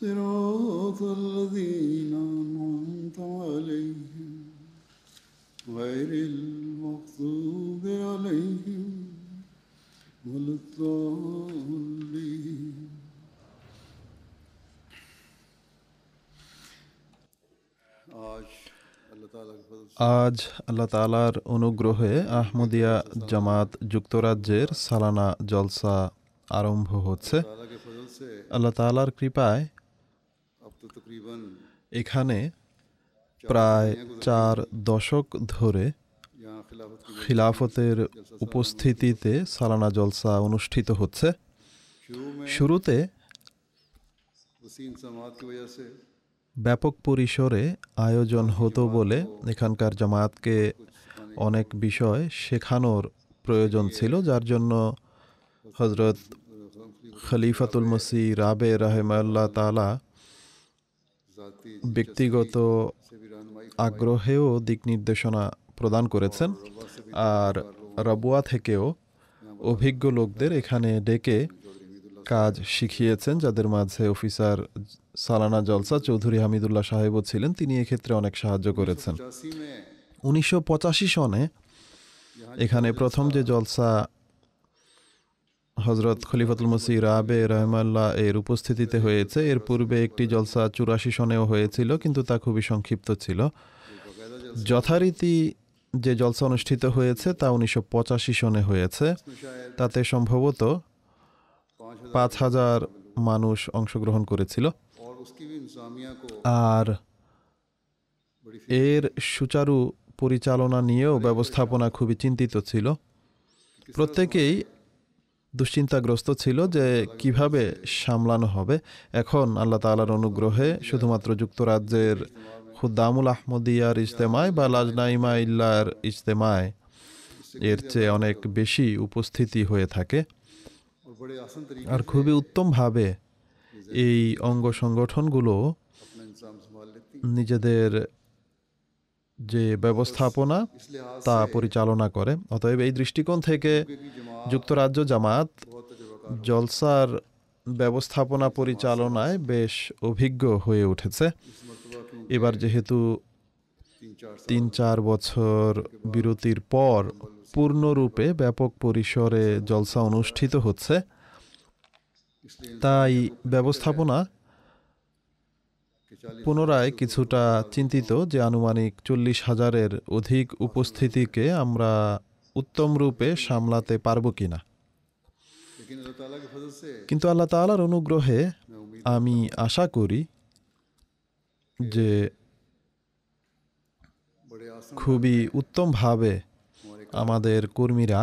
صراط الذين أنعمت عليهم غير المغضوب عليهم ولا الضالين. আজ আল্লাহ তালার অনুগ্রহে আহমদিয়া জামাত যুক্তরাজ্যের সালানা জলসা আরম্ভ হচ্ছে। আল্লাহ তালার কৃপায় এখানে প্রায় চার দশক ধরে খিলাফতের উপস্থিতিতে সালানা জলসা অনুষ্ঠিত হচ্ছে। শুরুতে ব্যাপক পরিসরে আয়োজন হতো বলে এখানকার জামায়াতকে অনেক বিষয় শেখানোর প্রয়োজন ছিল যার জন্য হজরত খলিফাতুল মসি রাবে রাহেমাল্লা তালা ব্যক্তিগত আগ্রহেও দিক নির্দেশনা প্রদান করেছেন, আর রাবুয়া থেকেও অভিজ্ঞ লোকদের এখানে ডেকে কাজ শিখিয়েছেন, যাদের মাঝে অফিসার সালানা জলসা চৌধুরী হামিদুল্লাহ সাহেবও ছিলেন, তিনি এক্ষেত্রে অনেক সাহায্য করেছেন। উনিশশো পঁচাশি সনে এখানে প্রথম যে জলসা হজরত খলিফাতুল মসি রাবে রহমাল্লাহ এর উপস্থিতিতে হয়েছে। এর পূর্বে একটি জলসা চুরাশি সনেও হয়েছিল, কিন্তু তা খুবই সংক্ষিপ্ত ছিল। যথারীতি যে জলসা অনুষ্ঠিত হয়েছে, তা উনিশশো পঁচাশি সনে হয়েছে। তাতে সম্ভবত পাঁচ হাজার মানুষ অংশগ্রহণ করেছিল। আর এর সুচারু পরিচালনা নিয়েও ব্যবস্থাপনা খুবই চিন্তিত ছিল। প্রত্যেকেই দুশ্চিন্তাগ্রস্ত ছিল যে কীভাবে সামলানো হবে। এখন আল্লাহ তালার অনুগ্রহে শুধুমাত্র যুক্তরাজ্যের খুদ্দামুল আহমদিয়ার ইজতেমায় বা লাজনাইমা ইল্লার ইজতেমায় এর চেয়ে অনেক বেশি উপস্থিতি হয়ে থাকে। আর খুবই উত্তমভাবে এই অঙ্গ সংগঠনগুলো নিজেদের যে ব্যবস্থাপনা তা পরিচালনা করে। অতএব এই দৃষ্টিকোণ থেকে যুক্তরাজ্য জামাত জলসার ব্যবস্থাপনা পরিচালনায় বেশ অভিজ্ঞ হয়ে উঠেছে। এবার যেহেতু তিন চার বছর বিরতির পর পূর্ণরূপে ব্যাপক পরিসরে জলসা অনুষ্ঠিত হচ্ছে, তাই ব্যবস্থাপনা পুনরায় কিছুটা চিন্তিত যে আনুমানিক চল্লিশ হাজারের অধিক উপস্থিতিকে আমরা উত্তম রূপে সামলাতে পারব কি না কিন্তু আল্লাহ তালার অনুগ্রহে আমি আশা করি যে খুবই উত্তমভাবে আমাদের কর্মীরা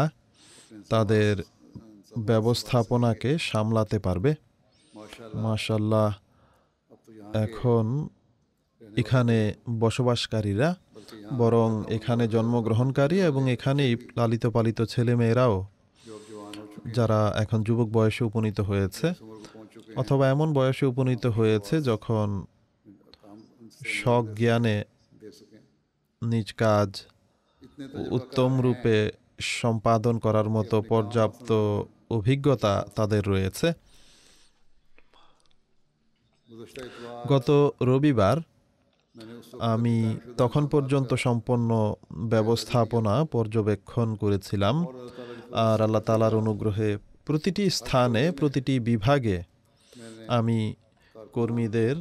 তাদের ব্যবস্থাপনাকে সামলাতে পারবে। মাশাল্লাহ এখন এখানে বসবাসকারীরা হ্যাঁ। বরং এখানে জন্মগ্রহণকারী এবং এখানেই লালিত পালিত ছেলেমেয়েরাও যারা এখন যুবক বয়সে উপনীত হয়েছে অথবা এমন বয়সে উপনীত হয়েছে যখন শখ জ্ঞানে নিজ কাজ উত্তম রূপে সম্পাদন করার মতো পর্যাপ্ত অভিজ্ঞতা তাদের রয়েছে। গত রবিবার আমি তখন পর্যন্ত সম্পন্ন ব্যবস্থাপনা পর্যবেক্ষণ করেছিলাম, আর আল্লাহ তালার অনুগ্রহে প্রতিটি স্থানে, প্রতিটি বিভাগে আমি কর্মীদের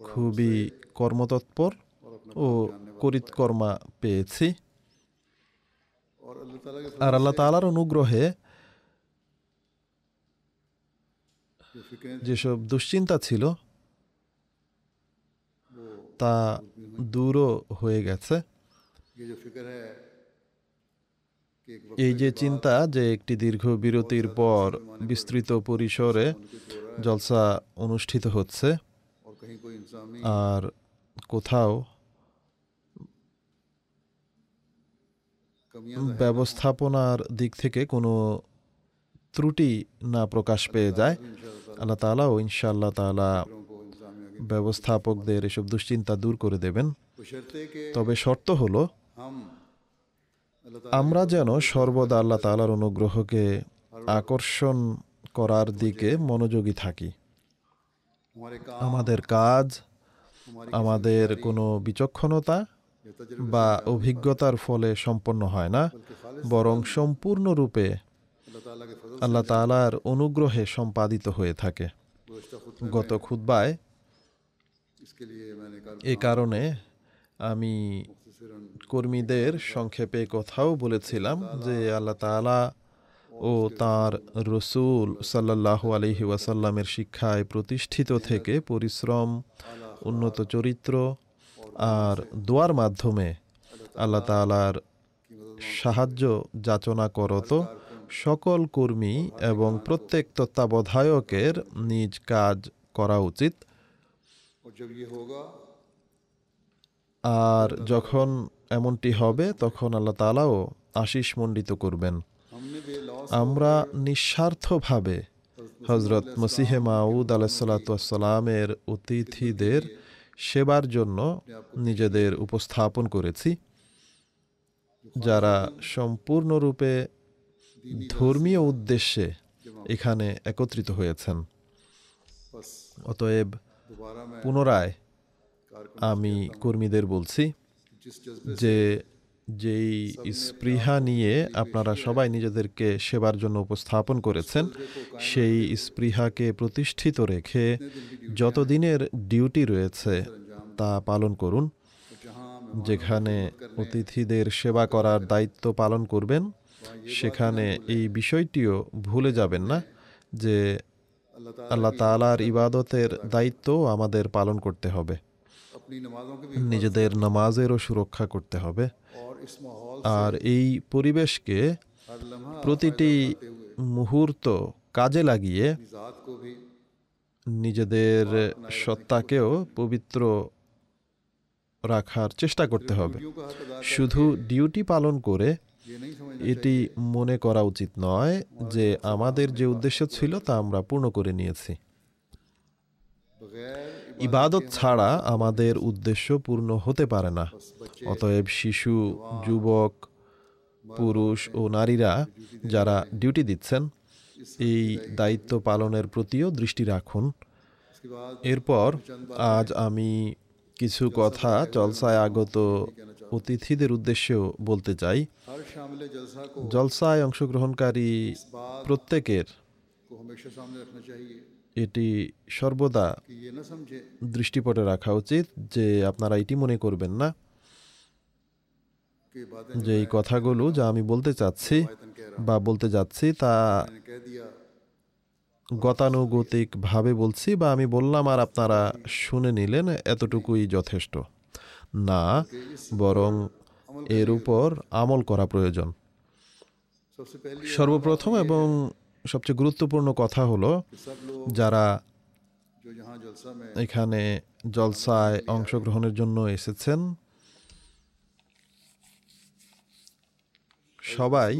খুবই কর্মতৎপর ও করিতকর্মা পেয়েছি। আর আল্লাহ তালার অনুগ্রহে যেসব দুশ্চিন্তা ছিল তা দূরও হয়ে গেছে। এই যে চিন্তা যে একটি দীর্ঘ বিরতির পর বিস্তৃত পরিসরে জলসা অনুষ্ঠিত হচ্ছে, আর কোথাও ব্যবস্থাপনার দিক থেকে কোনো ত্রুটি না প্রকাশ পেয়ে যায়। আল্লাহ তালা ইনশাআল্লাহ তালা ব্যবস্থাপকদের এসব দুশ্চিন্তা দূর করে দেবেন। তবে শর্ত হলো, আমরা যেন সর্বদা আল্লাহ তালার অনুগ্রহকে আকর্ষণ করার দিকে মনোযোগী থাকি। আমাদের কাজ, আমাদের কোনো বিচক্ষণতা বা অভিজ্ঞতার ফলে সম্পন্ন হয় না, বরং সম্পূর্ণরূপে আল্লাহ তালার অনুগ্রহে সম্পাদিত হয়ে থাকে। গত খুদ্বায় এ কারণে আমি কর্মীদের সংক্ষেপে কথাও বলেছিলাম যে আল্লাহ তালা ও তার রসুল সাল্লাহ আলহি ওয়াসাল্লামের শিক্ষায় প্রতিষ্ঠিত থেকে পরিশ্রম উন্নত চরিত্র আর দোয়ার মাধ্যমে আল্লাহ তালার সাহায্য যাচনা করত সকল কর্মী এবং প্রত্যেক তত্ত্বাবধায়কের নিজ কাজ করা উচিত। আর যখন এমনটি হবে তখন আল্লাহ তালাও আশিস মণ্ডিত করবেন। আমরা নিঃস্বার্থভাবে হজরত মসিহে মাউদ আলাইসাল্লাতামের অতিথিদের সেবার জন্য নিজেদের উপস্থাপন করেছি। যারা সম্পূর্ণরূপে ধর্মীয় উদ্দেশ্যে এখানে একত্রিত হয়েছেন। অতএব পুনরায় আমি কর্মীদের বলছি যে, যেই স্পৃহা নিয়ে আপনারা সবাই নিজেদেরকে সেবার জন্য উপস্থাপন করেছেন, সেই স্পৃহাকে প্রতিষ্ঠিত রেখে যতদিনের ডিউটি রয়েছে তা পালন করুন। যেখানে অতিথিদের সেবা করার দায়িত্ব পালন করবেন, সেখানে এই বিষয়টিও ভুলে যাবেন না যে আল্লাহ তালার ইবাদতের দায়িত্ব আমাদের পালন করতে হবে। নিজেদের নামাজেরও সুরক্ষা করতে হবে। আর এই পরিবেশকে প্রতিটি মুহূর্ত কাজে লাগিয়ে নিজেদের সত্তাকেও পবিত্র রাখার চেষ্টা করতে হবে। শুধু ডিউটি পালন করে এটি মনে করা উচিত নয় যে আমাদের যে উদ্দেশ্য ছিল তা আমরা পূর্ণ করে নিয়েছি। ইবাদত ছাড়া আমাদের উদ্দেশ্য পূর্ণ হতে পারে না। অতএব শিশু, যুবক, পুরুষ ও নারীরা যারা ডিউটি দিচ্ছেন, এই দায়িত্ব পালনের প্রতিও দৃষ্টি রাখুন। এরপর আজ আমি কিছু কথা জলসায় আগত অতিথিদের উদ্দেশ্যেও বলতে চাই, জলসায় অংশগ্রহণকারী প্রত্যেকের এটি সর্বদা দৃষ্টিপটে রাখা উচিত যে আপনারা এটি মনে করবেন না যে এই কথাগুলো যা আমি বলতে চাচ্ছি বা বলতে যাচ্ছি তা গতানুগতিকভাবে বলছি বা আমি বললাম আর আপনারা শুনে নিলেন, এতটুকুই যথেষ্ট। না, বরং এর উপর আমল করা প্রয়োজন। সর্বপ্রথম এবং সবচেয়ে গুরুত্বপূর্ণ কথা হলো, যারা এখানে জলসায় অংশগ্রহণের জন্য এসেছেন, সবাই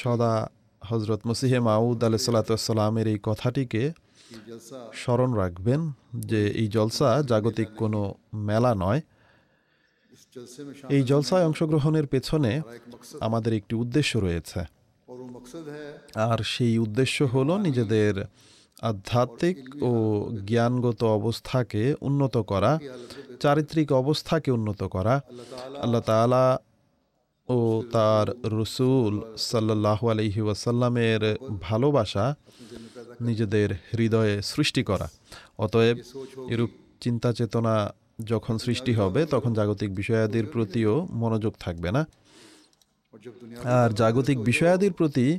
সদা হজরত মসিহে মাউদ আলহ সালাতামের এই কথাটিকে স্মরণ রাখবেন যে এই জলসা জাগতিক কোনো মেলা নয়। এই জলসায় অংশগ্রহণের পেছনে আমাদের একটি উদ্দেশ্য রয়েছে। আর সেই উদ্দেশ্য হল নিজেদের আধ্যাত্মিক ও জ্ঞানগত অবস্থাকে উন্নত করা, চারিত্রিক অবস্থাকে উন্নত করা। আল্লাহ তালা ও তার রসুল সাল্লাহ আলহি ওয়াসাল্লামের ভালোবাসা নিজেদের হৃদয়ে সৃষ্টি করা। অতএব এরূপ চিন্তা চেতনা যখন সৃষ্টি হবে, তখন জাগতিক বিষয়াদির প্রতিও মনোযোগ থাকবে না। আর জাগতিক বিষয়াদির প্রতি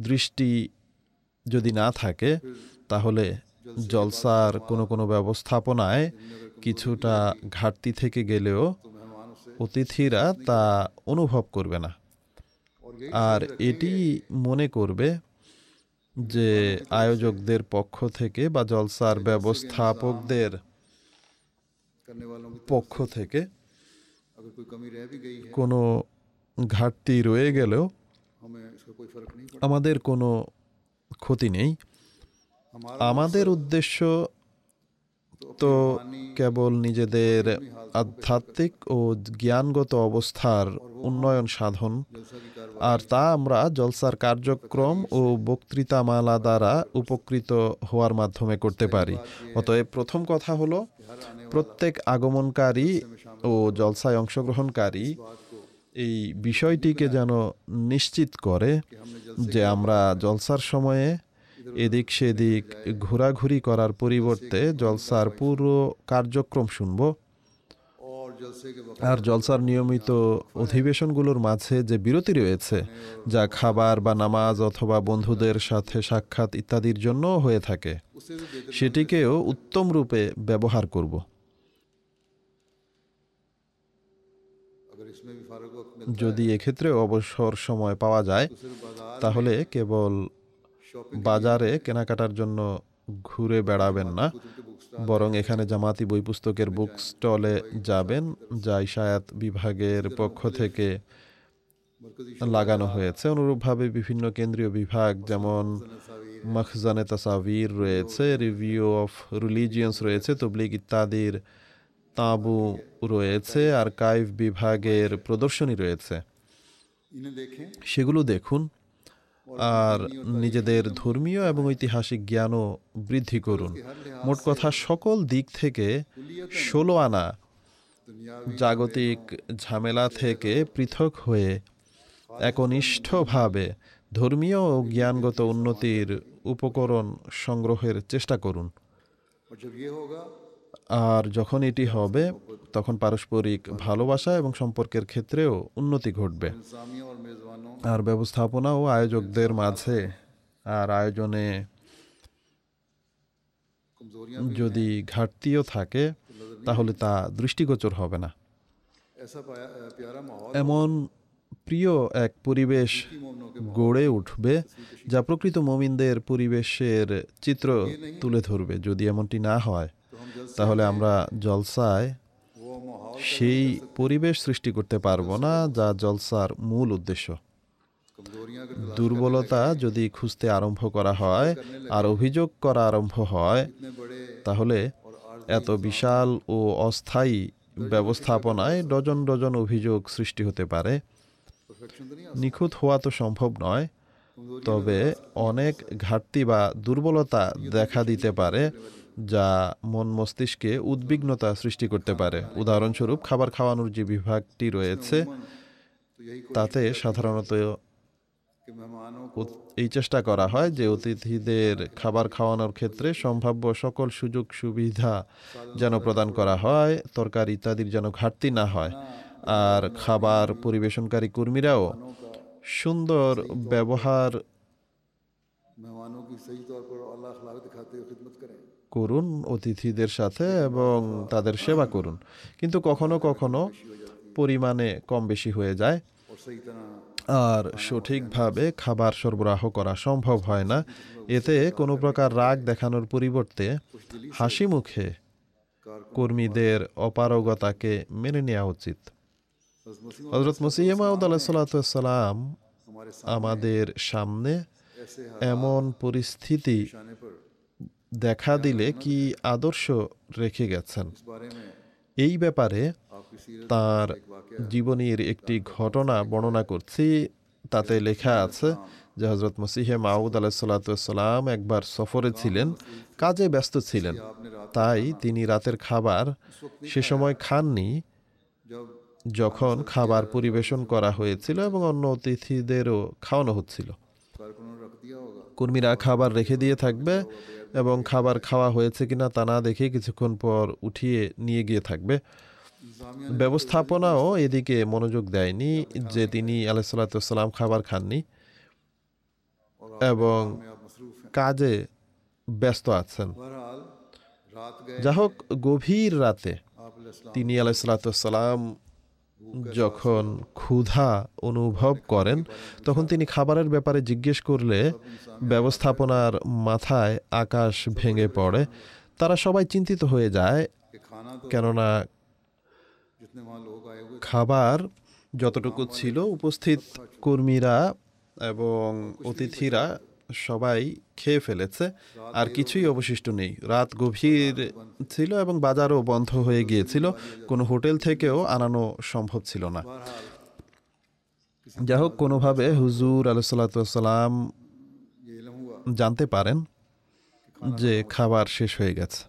দৃষ্টি যদি না থাকে, তাহলে জলসার কোনো কোনো ব্যবস্থাপনায় কিছুটা ঘাটতি থেকে গেলেও অতিথিরা তা অনুভব করবে না। আর এটি মনে করবে যে আয়োজকদের পক্ষ থেকে বা জলসার ব্যবস্থাপকদের পক্ষ থেকে কোনো ঘাটতি রয়ে গেলেও আমাদের কোনো ক্ষতি নেই। আমাদের উদ্দেশ্য তো কেবল নিজেদের আধ্যাত্মিক ও জ্ঞানগত অবস্থার উন্নয়ন সাধন। আর তা আমরা জলসার কার্যক্রম ও বক্তৃতামালা দ্বারা উপকৃত হওয়ার মাধ্যমে করতে পারি। অতএব প্রথম কথা হলো, প্রত্যেক আগমনকারী ও জলসায় অংশগ্রহণকারী এই বিষয়টিকে যেন নিশ্চিত করে যে আমরা জলসার সময়ে এদিক সেদিক ঘোরাঘুরি করার পরিবর্তে জলসার পুরো কার্যক্রম শুনব। আর জলসার নিয়মিত অধিবেশনগুলোর মাঝে যে বিরতি রয়েছে, যা খাবার বা নামাজ অথবা বন্ধুদের সাথে সাক্ষাৎ ইত্যাদির জন্য হয়ে থাকে, সেটিকেও উত্তম রূপে ব্যবহার করব। যদি এক্ষেত্রে অবসর সময় পাওয়া যায়, তাহলে কেবল বাজারে কেনাকাটার জন্য ঘুরে বেড়াবেন না বরং এখানে জামাতি বই পুস্তকের বুক স্টলে যাবেন যা ইশায়াত বিভাগের পক্ষ থেকে লাগানো হয়েছে। অনুরূপভাবে বিভিন্ন কেন্দ্রীয় বিভাগ যেমন মখজানে তাসাবির রয়েছে রিভিউ অফ রিলিজিয়ান্স রয়েছে তবলিগ ইত্যাদির তাঁবু রয়েছে আর কাইভ বিভাগের প্রদর্শনী রয়েছে। সেগুলো দেখুন। আর নিজেদের ধর্মীয় এবং ঐতিহাসিক জ্ঞানও বৃদ্ধি করুন। মোট কথা, সকল দিক থেকে ষোলো আনা জাগতিক ঝামেলা থেকে পৃথক হয়ে একনিষ্ঠভাবে ধর্মীয় ও জ্ঞানগত উন্নতির উপকরণ সংগ্রহের চেষ্টা করুন। আর যখন এটি হবে, তখন পারস্পরিক ভালোবাসা এবং সম্পর্কের ক্ষেত্রেও উন্নতি ঘটবে। আর ব্যবস্থাপনা ও আয়োজকদের মাঝে আর আয়োজনে যদি ঘাটতিও থাকে, তাহলে তা দৃষ্টিগোচর হবে না। এমন প্রিয় এক পরিবেশ গড়ে উঠবে, যা প্রকৃত মমিনদের পরিবেশের চিত্র তুলে ধরবে। যদি এমনটি না হয়, তাহলে আমরা জলসায় সেই পরিবেশ সৃষ্টি করতে পারব না, যা জলসার মূল উদ্দেশ্য। দুর্বলতা যদি খুঁজতে আরম্ভ করা হয় আর অভিযোগ করা আরম্ভ হয়, তাহলে এত বিশাল ও অস্থায়ী ব্যবস্থাপনায় ডজন ডজন অভিযোগ সৃষ্টি হতে পারে। নিখুঁত হওয়া তো সম্ভব নয়, তবে অনেক ঘাটতি বা দুর্বলতা দেখা দিতে পারে, যা মন মস্তিষ্কে উদ্বিগ্নতা সৃষ্টি করতে পারে। উদাহরণস্বরূপ, খাবার খাওয়ানোর যে বিভাগটি রয়েছে, তাতে সাধারণত এই চেষ্টা করা হয় যে অতিথিদের খাবার খাওয়ানোর ক্ষেত্রে সম্ভাব্য সকল সুযোগ সুবিধা যেন প্রদান করা হয়, তরকারি ইত্যাদির যেন ঘাটতি না হয়। আর খাবার পরিবেশনকারী কর্মীরাও সুন্দর ব্যবহার করুন অতিথিদের সাথে এবং তাদের সেবা করুন। কিন্তু কখনো কখনো পরিমাণে কম বেশি হয়ে যায়। আর সঠিকভাবে খাবার সরবরাহ করা সম্ভব হয় না। এতে কোনো প্রকার রাগ দেখানোর পরিবর্তে হাসি মুখে কর্মীদের অপারগতাকে মেনে নেওয়া উচিত। হজরত মসিহমাউদ আলাহিসাল্লাম আমাদের সামনে এমন পরিস্থিতি দেখা দিলে কি আদর্শ রেখে গেছেন? এই ব্যাপারে তার জীবনীর একটি ঘটনা বর্ণনা করছি। তাতে লেখা আছে যে হজরত মসিহে মাউদ আলাহিসাল্লাম একবার সফরে ছিলেন, কাজে ব্যস্ত ছিলেন। তাই তিনি রাতের খাবার সে সময় খাননি, যখন খাবার পরিবেশন করা হয়েছিল এবং অন্য অতিথিদেরও খাওয়ানো হচ্ছিল। কর্মীরা খাবার রেখে দিয়ে থাকবে এবং খাবার খাওয়া হয়েছে কিনা তা না দেখে কিছুক্ষণ পর উঠিয়ে নিয়ে গিয়ে থাকবে। ব্যবস্থাপনাও এদিকে মনোযোগ দেয়নি যে তিনি আলাইসাল্লাম খাবার খাননি এবং কাজে ব্যস্ত আছেন। যা হোক, গভীর রাতে তিনি আলাইসাল্লাম যখন ক্ষুধা অনুভব করেন, তখন তিনি খাবারের ব্যাপারে জিজ্ঞেস করলে ব্যবস্থাপনার মাথায় আকাশ ভেঙে পড়ে। তারা সবাই চিন্তিত হয়ে যায়, কেননা খাবার যতটুকু ছিল, উপস্থিত কর্মীরা এবং অতিথিরা সবাই খেয়ে ফেলেছে, আর কিছুই অবশিষ্ট নেই। রাত গভীর ছিল এবং বাজারও বন্ধ হয়ে গিয়েছিল, কোনো হোটেল থেকেও আনানো সম্ভব ছিল না। যাই হোক, কোনোভাবে হুজুর আলসালাম জানতে পারেন যে খাবার শেষ হয়ে গেছে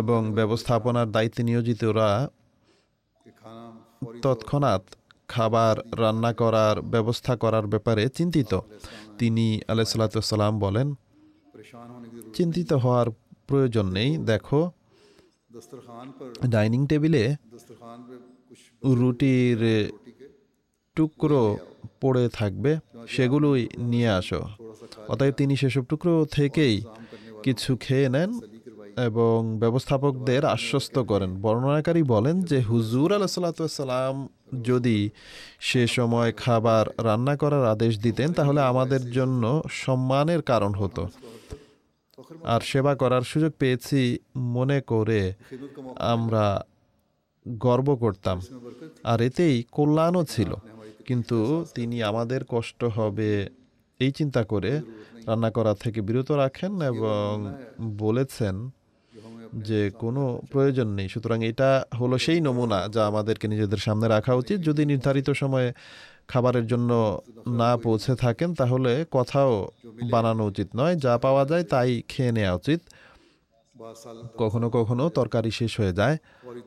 এবং ব্যবস্থাপনার দায়িত্বে নিয়োজিতরা তৎক্ষণাৎ খাবার রান্না করার ব্যবস্থা করার ব্যাপারে চিন্তিত। তিনি আলাইসাল্লাম বলেন, চিন্তিত হওয়ার প্রয়োজন নেই, দেখো। ডাইনিং টেবিলে রুটির টুকরো পড়ে থাকবে, সেগুলোই নিয়ে আসো। অতএব তিনি সেসব টুকরো থেকেই কিছু খেয়ে নেন এবং ব্যবস্থাপকদের আশ্বস্ত করেন। বর্ণনাকারী বলেন যে, হুজুর আলাহাল্লাম যদি সে সময় খাবার রান্না করার আদেশ দিতেন, তাহলে আমাদের জন্য সম্মানের কারণ হতো। আর সেবা করার সুযোগ পেয়েছি মনে করে আমরা গর্ব করতাম। আর এতেই কল্যাণও ছিল। কিন্তু তিনি আমাদের কষ্ট হবে এই চিন্তা করে রান্না করা থেকে বিরত রাখেন এবং বলেছেন যে কোনো প্রয়োজন নেই। সুতরাং এটা হলো সেই নমুনা যা আমাদেরকে নিজেদের সামনে রাখা উচিত। যদি নির্ধারিত সময়ে খাবারের জন্য না পৌঁছে থাকেন তাহলে কথাও বানানো উচিত নয়। যা পাওয়া যায় তাই খেয়ে নেওয়া উচিত। কখনো কখনো তরকারি শেষ হয়ে যায়।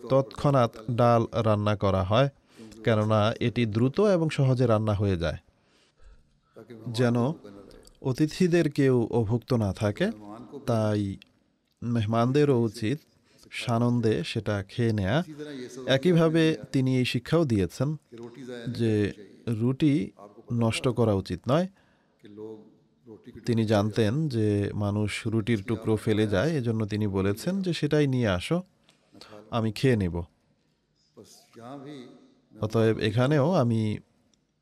তৎক্ষণাৎ ডাল রান্না করা হয় কেননা এটি দ্রুত এবং সহজে রান্না হয়ে যায়। যেন অতিথিদের কেউ অভুক্ত না থাকে তাই মেহমানদেরও উচিত সানন্দে সেটা খেয়ে নেয়া। একইভাবে তিনি এই শিক্ষাও দিয়েছেন যে রুটি নষ্ট করা উচিত নয়। তিনি জানতেন যে মানুষ রুটির টুকরো ফেলে যায়, এজন্য তিনি বলেছেন যে সেটাই নিয়ে আসো, আমি খেয়ে নেব। অতএব এখানেও আমি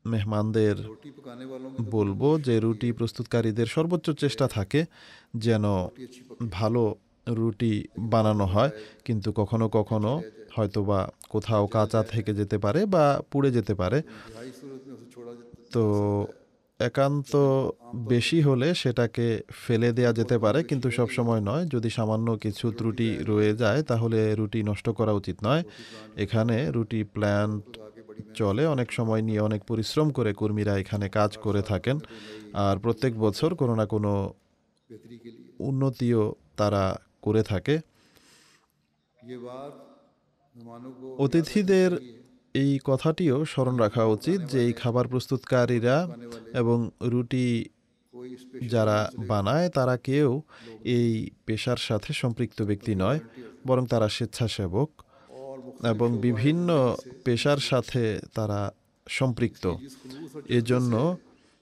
মেহমানদের বলব যে রুটি প্রস্তুতকারীদের সর্বোচ্চ চেষ্টা থাকে যেন ভালো রুটি বানানো হয়, কিন্তু কখনো কখনো হয়তো বা কোথাও কাঁচা থেকে যেতে পারে বা পুড়ে যেতে পারে। তো একান্ত বেশি হলে সেটাকে ফেলে দেয়া যেতে পারে, কিন্তু সব সময় নয়। যদি সামান্য কিছু ত্রুটি রয়ে যায়, তাহলে রুটি নষ্ট করা উচিত নয়। এখানে রুটি প্ল্যান্ট চলে, অনেক সময় নিয়ে অনেক পরিশ্রম করে কর্মীরা এখানে কাজ করে থাকেন। আর প্রত্যেক বছর কোনো না কোনো উন্নতিও তারা করে থাকে। অতিথিদের এই কথাটিও স্মরণ রাখা উচিত যে এই খাবার প্রস্তুতকারীরা এবং রুটি যারা বানায়, তারা কেউ এই পেশার সাথে সম্পৃক্ত ব্যক্তি নয়, বরং তারা স্বেচ্ছাসেবক এবং বিভিন্ন পেশার সাথে তারা সম্পৃক্ত। এজন্য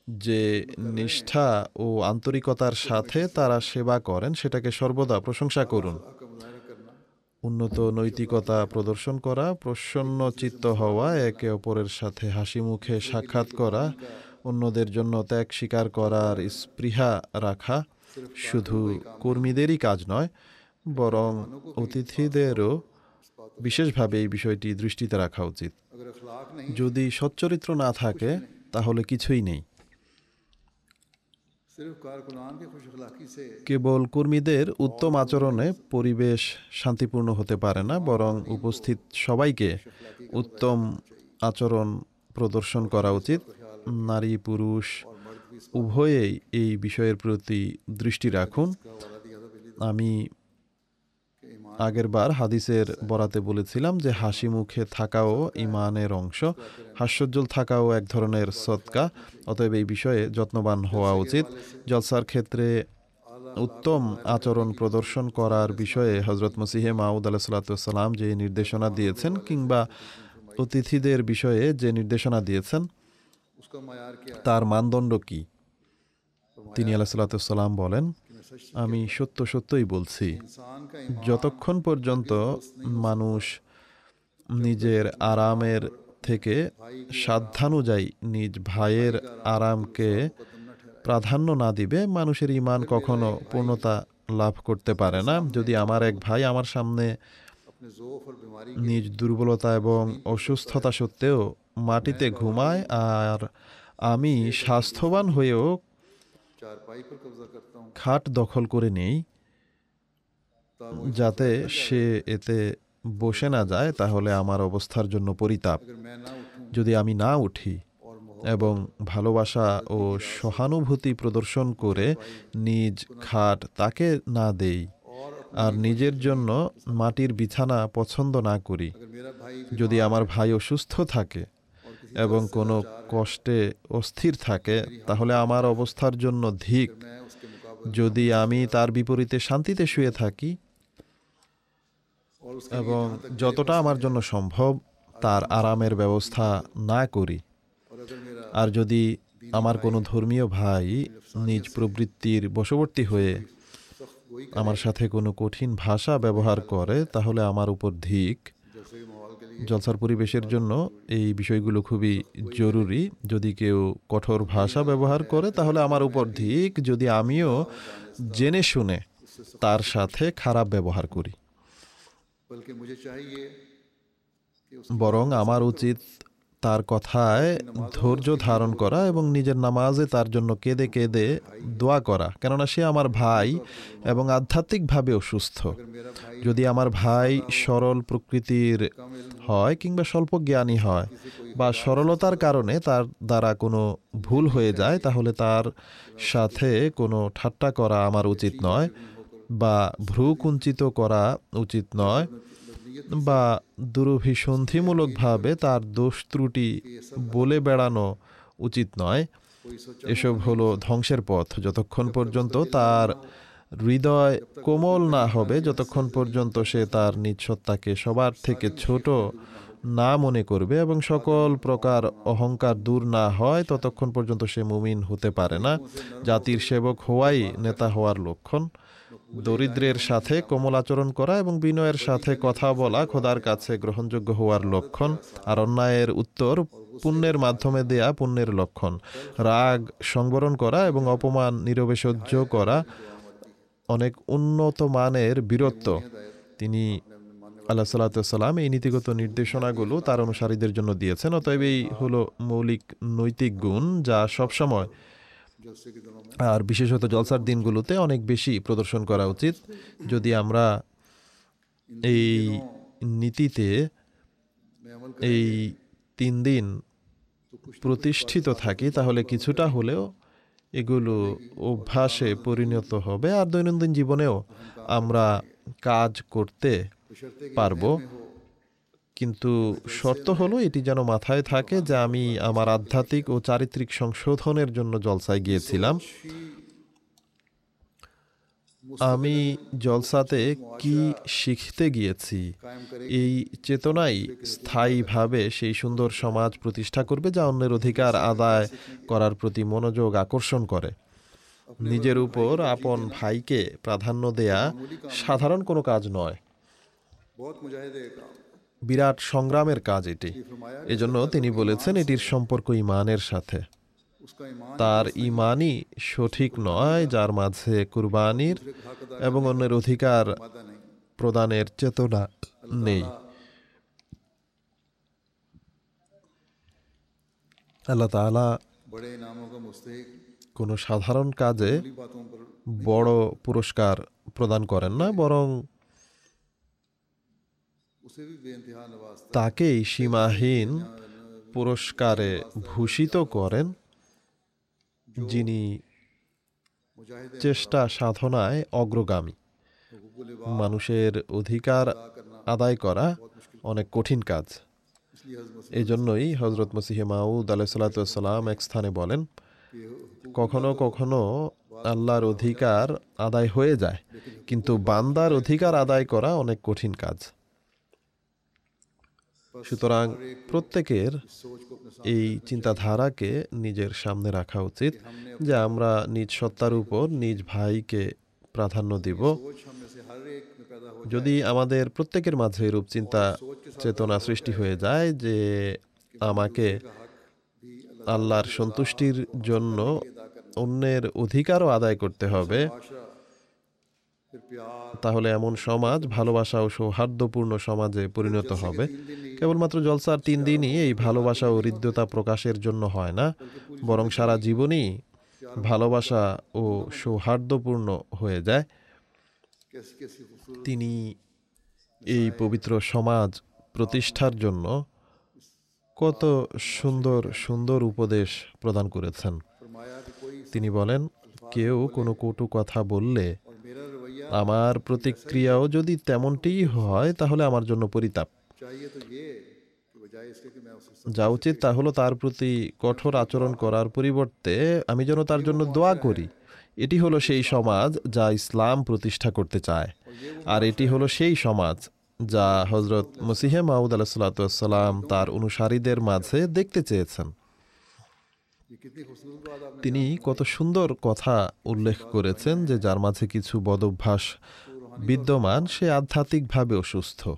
যে নিষ্ঠা ও আন্তরিকতার সাথে তারা সেবা করেন, সেটাকে সর্বদা প্রশংসা করুন। উন্নত নৈতিকতা প্রদর্শন করা, প্রসন্ন চিত্ত হওয়া, একে অপরের সাথে হাসি মুখে সাক্ষাৎ করা, অন্যদের জন্য ত্যাগ স্বীকার করার স্পৃহা রাখা শুধু কর্মীদেরই কাজ নয়, বরং অতিথিদেরও বিশেষভাবে এই বিষয়টি দৃষ্টিতে রাখা উচিত। যদি সচ্চরিত্র না থাকে, তাহলে কিছুই নেই। কেবল কর্মীদের উত্তম আচরণে পরিবেশ শান্তিপূর্ণ হতে পারে না, বরং উপস্থিত সবাইকে উত্তম আচরণ প্রদর্শন করা উচিত। নারী, পুরুষ, উভয়েই এই বিষয়ের প্রতি দৃষ্টি রাখুন। আমি আগেরবার হাদিসের বরাতে বলেছিলাম যে হাসি মুখে থাকাও ইমানের অংশ, হাস্যোজ্জ্বল থাকাও এক ধরনের সৎকা অতএব এই বিষয়ে যত্নবান হওয়া উচিত। জলসার ক্ষেত্রে উত্তম আচরণ প্রদর্শন করার বিষয়ে হজরত মসিহে মাউদ আলাহ সাল্লাতাম যে নির্দেশনা দিয়েছেন কিংবা অতিথিদের বিষয়ে যে নির্দেশনা দিয়েছেন, তার মানদণ্ড কি? তিনি আলাহ সাল্লাতাম বলেন আমি সত্য সত্যই বলছি। যতক্ষণ পর্যন্ত মানুষ নিজের আরামের থেকে সাধ্যানুযায়ী নিজ ভাইয়ের আরামকে প্রাধান্য না দিবে, মানুষের ইমান কখনো পূর্ণতা লাভ করতে পারে না। যদি আমার এক ভাই আমার সামনে নিজ দুর্বলতা এবং অসুস্থতা সত্ত্বেও মাটিতে ঘুমায় আর আমি স্বাস্থ্যবান হয়েও খাট দখল করে নেই যাতে সে এতে বসে না যায় তাহলে আমার অবস্থার জন্য পরিতাপ। যদি আমি না উঠি এবং ভালোবাসা ও সহানুভূতি প্রদর্শন করে নিজ খাট তাকে না দেই আর নিজের জন্য মাটির বিছানা পছন্দ না করি। যদি আমার ভাই অসুস্থ থাকে এবং কোনো কষ্টে অস্থির থাকে, তাহলে আমার অবস্থার জন্য ধিক। যদি আমি তার বিপরীতে শান্তিতে শুয়ে থাকি এবং যতটা আমার জন্য সম্ভব তার আরামের ব্যবস্থা না করি। আর যদি আমার কোনো ধর্মীয় ভাই নিজ প্রবৃত্তির বশবর্তী হয়ে আমার সাথে কোনো কঠিন ভাষা ব্যবহার করে, তাহলে আমার উপর ধিক। জলসার পরিবেশের জন্য এই বিষয়গুলো খুবই জরুরি। যদি কেউ কঠোর ভাষা ব্যবহার করে, তাহলে আমার উপর ধিক যদি আমিও জেনে শুনে তার সাথে খারাপ ব্যবহার করি। বরং আমার উচিত তার কথায় ধৈর্য ধারণ করা এবং নিজের নামাজে তার জন্য কেঁদে কেঁদে দোয়া করা। কেননা সে আমার ভাই এবং আধ্যাত্মিকভাবে অসুস্থ যদি আমার ভাই সরল প্রকৃতির হয় কিংবা স্বল্প জ্ঞানী হয় বা সরলতার কারণে তার দ্বারা কোনো ভুল হয়ে যায়, তাহলে তার সাথে কোনো ঠাট্টা করা আমার উচিত নয় বা ভ্রু কুঞ্চিত করা উচিত নয়। বা দুরভিসন্ধিমূলকভাবে তার দোষ ত্রুটি বলে বেড়ানো উচিত নয়। এসব হলো ধ্বংসের পথ। যতক্ষণ পর্যন্ত তার হৃদয় কোমল না হবে, যতক্ষণ পর্যন্ত সে তার নিঃসত্তাকে সবার থেকে ছোট না মনে করবে এবং সকল প্রকার অহংকার দূর না হয়, ততক্ষণ পর্যন্ত সে মুমিন হতে পারে না। জাতির সেবক হওয়াই নেতা হওয়ার লক্ষণ। দরিদ্রের সাথে কোমল আচরণ করা এবং বিনয়ের সাথে কথা বলা খোদার কাছে গ্রহণযোগ্য হওয়ার লক্ষণ আর অন্যায়ের উত্তর পুণ্যের মাধ্যমে দেয়া পুণ্যের লক্ষণ। রাগ সংবরণ করা এবং অপমান নীরবে সহ্য করা অনেক উন্নত মানের বীরত্ব। তিনি আল্লাহ সাল্লাতাম এই নীতিগত নির্দেশনাগুলো তার অনুসারীদের জন্য দিয়েছেন। অতএব এই হলো মৌলিক নৈতিক গুণ যা সবসময় আর বিশেষত জলসার দিনগুলোতে অনেক বেশি প্রদর্শন করা উচিত। যদি আমরা এই নীতিতে এই তিন দিন প্রতিষ্ঠিত থাকি, তাহলে কিছুটা হলেও এগুলো অভ্যাসে পরিণত হবে। আর দৈনন্দিন জীবনেও আমরা কাজ করতে পারব। কিন্তু শর্ত হলো এটি যেন মাথায় থাকে যে আমি আমার আধ্যাত্মিক ও চারিত্রিক সংশোধনের জন্য জলসায় গিয়েছিলাম। আমি জলসাতে কি শিখতে গিয়েছি? এই চেতনাই স্থায়ীভাবে সেই সুন্দর সমাজ প্রতিষ্ঠা করবে যা অন্যের অধিকার আদায় করার প্রতি মনোযোগ আকর্ষণ করে। নিজের উপর আপন ভাইকে প্রাধান্য দেয়া সাধারণ কোনো কাজ নয়। বিরাট সংগ্রামের কাজ এটি। এজন্য তিনি বলেছেন এটির সম্পর্ক ইমানের সাথে। তার ইমানই সঠিক নয়, যার মাঝে কুরবানির এবং অন্যের অধিকার প্রদানের চেতনা নেই। আল্লাহ তালা কোনো সাধারণ কাজে বড় পুরস্কার প্রদান করেন না, বরং তাকেই সীমাহীন পুরস্কারে ভূষিত করেন, যিনি চেষ্টা সাধনায় অগ্রগামী। মানুষের অধিকার আদায় করা অনেক কঠিন কাজ। এজন্যই হজরত মসিহে মাউদ আলাইসাল্লাম এক স্থানে বলেন, কখনো কখনো আল্লাহর অধিকার আদায় হয়ে যায়, কিন্তু বান্দার অধিকার আদায় করা অনেক কঠিন কাজ। সুতরাং প্রত্যেকের এই চিন্তাধারাকে নিজের সামনে রাখা উচিত যে আমরা নিজ সত্তার উপর নিজ ভাইকে প্রাধান্য দিব। যদি আমাদের প্রত্যেকের মাঝে এরূপ চিন্তা চেতনা সৃষ্টি হয়ে যায় যে আমাকে আল্লাহর সন্তুষ্টির জন্য অন্যের অধিকারও আদায় করতে হবে, তাহলে এমন সমাজ ভালোবাসা ও সৌহার্দ্যপূর্ণ সমাজে পরিণত হবে। কেবলমাত্র জলসার তিন দিনই এই ভালোবাসা ও হৃদ্যতা প্রকাশের জন্য হয় না, বরং সারা জীবনই ভালোবাসা ও সৌহার্দ্যপূর্ণ হয়ে যায়। তিনি এই পবিত্র সমাজ প্রতিষ্ঠার জন্য কত সুন্দর সুন্দর উপদেশ প্রদান করেছেন। তিনি বলেন, কেউ কোনো কটু কথা বললে আমার প্রতিক্রিয়াও যদি তেমনটিই হয়, তাহলে আমার জন্য পরিতাপ। যা উচিত তা হলো তার প্রতি কঠোর আচরণ করার পরিবর্তে আমি যেন তার জন্য দোয়া করি। এটি হলো সেই সমাজ যা ইসলাম প্রতিষ্ঠা করতে চায়। আর এটি হলো সেই সমাজ যা হজরত মসিহে মাউদ আলাহাতাম তার অনুসারীদের মাঝে দেখতে চেয়েছেন। তিনি কত সুন্দর কথা উল্লেখ করেছেন যে যার মাঝে কিছু বদভ্যাস বিদ্যমান সে আধ্যাত্মিকভাবে অসুস্থ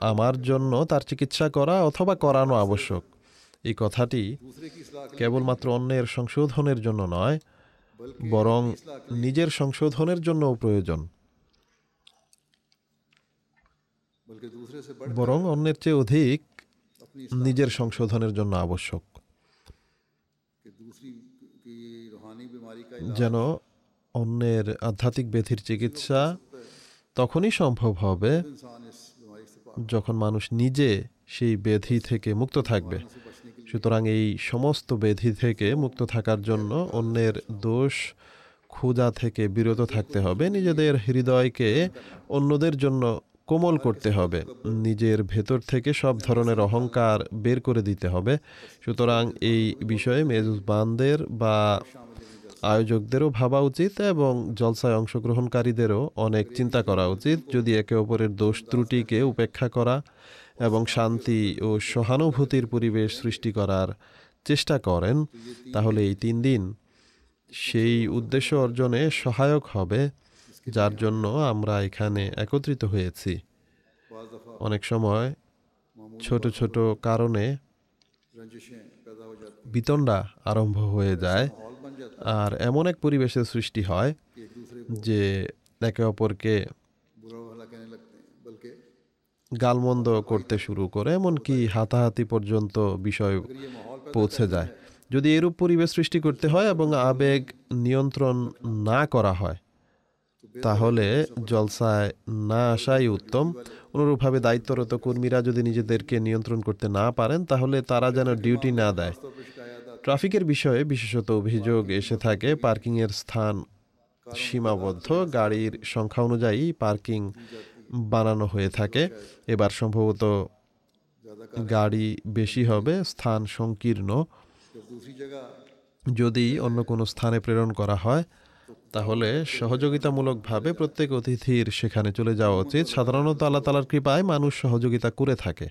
আমার জন্য তার চিকিৎসা করা অথবা করানো আবশ্যক। এই কথাটি কেবলমাত্র অন্যের সংশোধনের জন্য নয় বরং নিজের সংশোধনের জন্যও প্রয়োজন। বরং অন্যের চেয়ে অধিক নিজের সংশোধনের জন্য আবশ্যক। যেন অন্যের আধ্যাত্মিক ব্যাধির চিকিৎসা তখনই সম্ভব হবে যখন মানুষ নিজে সেই ব্যাধি থেকে মুক্ত থাকবে। সুতরাং এই সমস্ত ব্যাধি থেকে মুক্ত থাকার জন্য অন্যের দোষ, ক্ষুধা থেকে বিরত থাকতে হবে। নিজেদের হৃদয়কে অন্যদের জন্য কোমল করতে হবে। নিজের ভেতর থেকে সব ধরনের অহংকার বের করে দিতে হবে। সুতরাং এই বিষয়ে মেজুজবানদের বা আয়োজকদেরও ভাবা উচিত এবং জলসায় অংশগ্রহণকারীদেরও অনেক চিন্তা করা উচিত যদি একে অপরের দোষ ত্রুটিকে উপেক্ষা করা এবং শান্তি ও সহানুভূতির পরিবেশ সৃষ্টি করার চেষ্টা করেন, তাহলে এই তিন দিন সেই উদ্দেশ্য অর্জনে সহায়ক হবে, যার জন্য আমরা এখানে একত্রিত হয়েছি। অনেক সময় ছোট ছোট কারণে বিতণ্ডা আরম্ভ হয়ে যায়। আর এমন এক পরিবেশের সৃষ্টি হয় যে একে অপরকে গালমন্দ করতে শুরু করে, এমনকি হাতাহাতি পর্যন্ত বিষয় পৌঁছে যায়। যদি এরূপ পরিবেশ সৃষ্টি করতে হয় এবং আবেগ নিয়ন্ত্রণ না করা হয়, তাহলে জলসায় না আসাই উত্তম। অনুরূপভাবে দায়িত্বরত কর্মীরা যদি নিজেদেরকে নিয়ন্ত্রণ করতে না পারেন, তাহলে তারা যেন ডিউটি না দেয়। ট্রাফিকের বিষয়ে বিশেষত অভিযোগ এসে থাকে, পার্কিংয়ের স্থান সীমাবদ্ধ, গাড়ির সংখ্যা অনুযায়ী পার্কিং বানানো হয়ে থাকে। এবার সম্ভবত গাড়ি বেশি হবে, স্থান সংকীর্ণ। যদি অন্য কোনো স্থানে প্রেরণ করা হয়, তাহলে সহযোগিতামূলকভাবে প্রত্যেক অতিথির সেখানে চলে যাওয়া উচিত। সাধারণত আল্লাহ তালার কৃপায় মানুষ সহযোগিতা করে থাকে।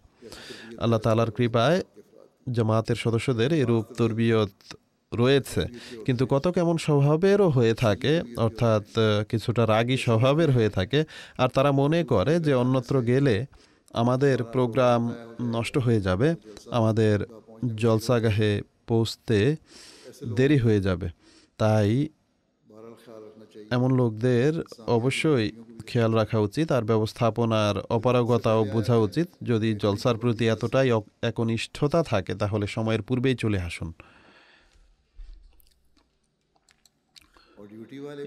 আল্লাহ তালার কৃপায় জামাতের সদস্যদের এরূপ তরবিয়ত রয়েছে। কিন্তু কত কেমন স্বভাবেরও হয়ে থাকে, অর্থাৎ কিছুটা রাগী স্বভাবের হয়ে থাকে, আর তারা মনে করে যে অন্যত্র গেলে আমাদের প্রোগ্রাম নষ্ট হয়ে যাবে, আমাদের জলসাগাহে পৌঁছতে দেরি হয়ে যাবে। তাই এমন লোকদের অবশ্যই খেয়াল রাখা উচিত আর ব্যবস্থাপনার অপারগতাও বোঝা উচিত। যদি জলসার প্রতি এতটাই একনিষ্ঠতা থাকে, তাহলে সময়ের পূর্বেই চলে আসুন।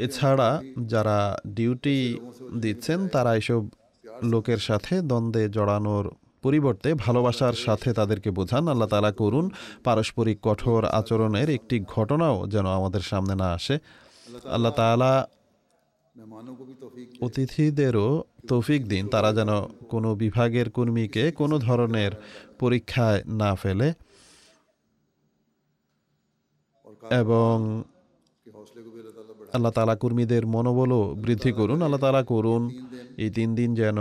এছাড়া যারা ডিউটি দিচ্ছেন, তারা এসব লোকের সাথে দ্বন্দ্বে জড়ানোর পরিবর্তে ভালোবাসার সাথে তাদেরকে বোঝান। আল্লাহ তালা করুন, পারস্পরিক কঠোর আচরণের একটি ঘটনাও যেন আমাদের সামনে না আসে। আল্লাহ তালা অতিথিদেরও তৌফিক দিন, তারা যেন কোনো বিভাগের কর্মীকে কোনো ধরনের পরীক্ষায় না ফেলে। এবং আল্লাহ তালা কর্মীদের মনোবলও বৃদ্ধি করুন, আল্লাহ তালা করুন, এই তিন দিন যেন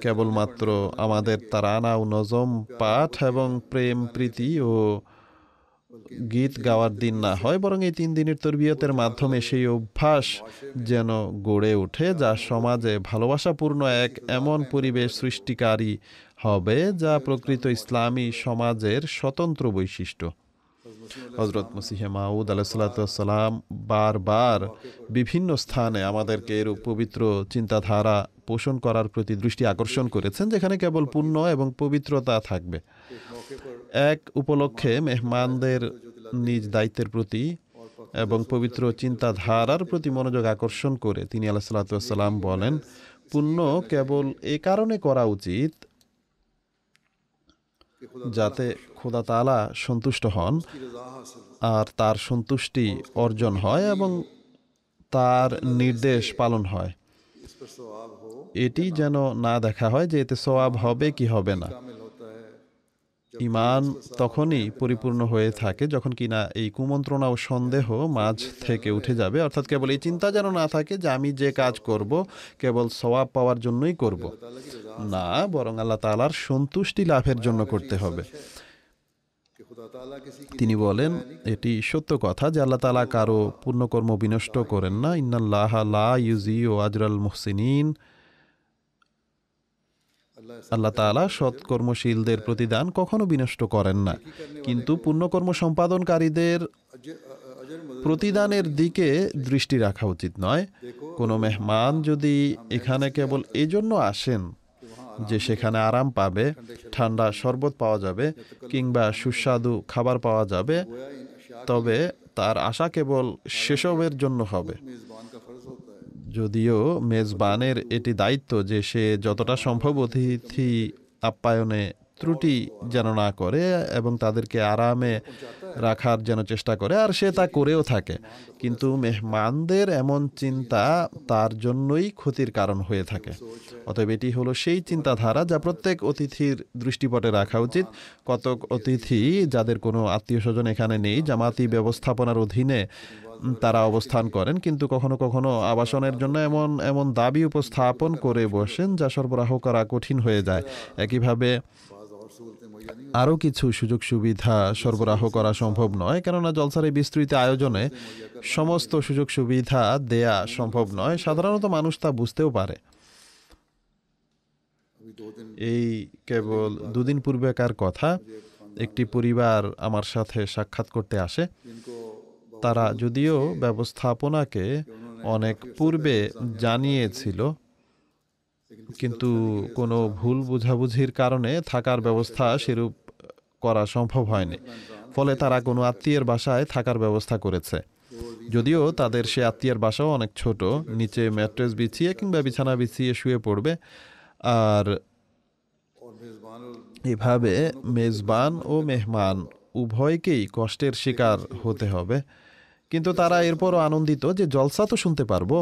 কেবলমাত্র আমাদের তারা নাও নজম পাঠ এবং প্রেম, প্রীতি ও গীত গাওয়ার দিন না হয়, বরং এই তিন দিনের তরবিয়তের মাধ্যমে সেই অভ্যাস যেন গড়ে ওঠে, যা সমাজে ভালোবাসাপূর্ণ এক এমন পরিবেশ সৃষ্টিকারী হবে, যা প্রকৃত ইসলামী সমাজের স্বতন্ত্র বৈশিষ্ট্য। হজরত মসিহে মাউদ আলাহিসাল্লাম বারবার বিভিন্ন স্থানে আমাদেরকে এরূপ পবিত্র চিন্তাধারা পোষণ করার প্রতি দৃষ্টি আকর্ষণ করেছেন, যেখানে কেবল পুণ্য এবং পবিত্রতা থাকবে। এক উপলক্ষে মেহমানদের নিজ দায়িত্বের প্রতি এবং পবিত্র চিন্তাধারার প্রতি মনোযোগ আকর্ষণ করে তিনি আল্লাহ সাল্লাতাম বলেন, পুণ্য কেবল এ কারণে করা উচিত যাতে খোদা তালা সন্তুষ্ট হন আর তার সন্তুষ্টি অর্জন হয় এবং তার নির্দেশ পালন হয়। এটি যেন না দেখা হয় যে এতে সোয়াব হবে কি হবে না। ইমান তখনই পরিপূর্ণ হয়ে থাকে যখন কিনা এই কুমন্ত্রণা ও সন্দেহ মাঝ থেকে উঠে যাবে। অর্থাৎ কেবল এই চিন্তা যেন না থাকে যে আমি যে কাজ করব, কেবল সওয়াব পাওয়ার জন্যই করব। না, বরং আল্লাহ তালার সন্তুষ্টি লাভের জন্য করতে হবে। তিনি বলেন, এটি সত্য কথা যে আল্লাহ তালা কারও পূর্ণকর্ম বিনষ্ট করেন না। ইন্নাল্লাহ লা ইউজি ও আজরাল মুহসিনিন। আল্লাহ তালা সৎকর্মশীলদের প্রতিদান কখনো বিনষ্ট করেন না। কিন্তু পুণ্যকর্ম সম্পাদনকারীদের প্রতিদানের দিকে দৃষ্টি রাখা উচিত নয়। কোনো মেহমান যদি এখানে কেবল এজন্য আসেন যে সেখানে আরাম পাবে, ঠান্ডা শরবত পাওয়া যাবে কিংবা সুস্বাদু খাবার পাওয়া যাবে, তবে তার আশা কেবল সেসবের জন্য হবে। যদিও মেজবানের এটি দায়িত্ব যে সে যতটা সম্ভব অতিথি আপ্যায়নে ত্রুটি যেন না করে এবং তাদেরকে আরামে রাখার যেন চেষ্টা করে, আর সে তা করেও থাকে। কিন্তু মেহমানদের এমন চিন্তা তার জন্যই ক্ষতির কারণ হয়ে থাকে। অতএব এটি হলো সেই চিন্তাধারা যা প্রত্যেক অতিথির দৃষ্টিপটে রাখা উচিত। কতক অতিথি যাদের কোনো আত্মীয় স্বজন এখানে নেই জামাতি ব্যবস্থাপনার অধীনে তারা অবস্থান করেন, কিন্তু কখনো কখনো আবাসনের জন্য এমন এমন দাবি উপস্থাপন করে বসেন যা সরবরাহ করা কঠিন হয়ে যায়। একইভাবে আরও কিছু সুযোগ সুবিধা সরবরাহ করা সম্ভব নয়, কেননা জলসারে বিস্তৃত আয়োজনে সমস্ত সুযোগ সুবিধা দেয়া সম্ভব নয়। সাধারণত মানুষ তা বুঝতেও পারে। এই কেবল দুদিন পূর্বেকার কথা? একটি পরিবার আমার সাথে সাক্ষাৎ করতে আসে। তারা যদিও ব্যবস্থাপনাকে অনেক পূর্বে জানিয়েছিল, কিন্তু কোনো ভুল বুঝাবুঝির কারণে থাকার ব্যবস্থা সেরূপ করা সম্ভব হয়নি। ফলে তারা কোনো আত্মীয়ের বাসায় থাকার ব্যবস্থা করেছে। যদিও তাদের সে আত্মীয়ের বাসাও অনেক ছোট, নিচে ম্যাট্রেস বিছিয়ে কিংবা বিছানা বিছিয়ে শুয়ে পড়বে। আর এভাবে মেজবান ও মেহমান উভয়কেই কষ্টের শিকার হতে হবে। কিন্তু তারা এরপরও আনন্দিত যে জলসা তো শুনতে পারব।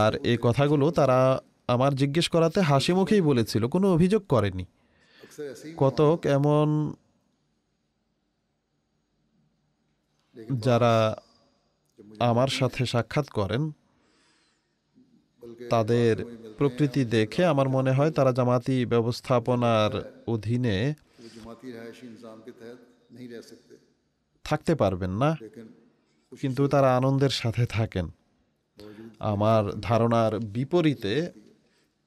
আর এই কথাগুলো তারা আমার জিজ্ঞেস করাতে হাসি মুখেই বলেছিল, কোনো অভিযোগ করেনি। কতক এমন যারা আমার সাথে সাক্ষাৎ করেন, তাদের প্রকৃতি দেখে আমার মনে হয় তারা জামাতি ব্যবস্থাপনার অধীনে থাকতে পারবেন না। কিন্তু তারা আনন্দের সাথে থাকেন। আমার ধারণার বিপরীতে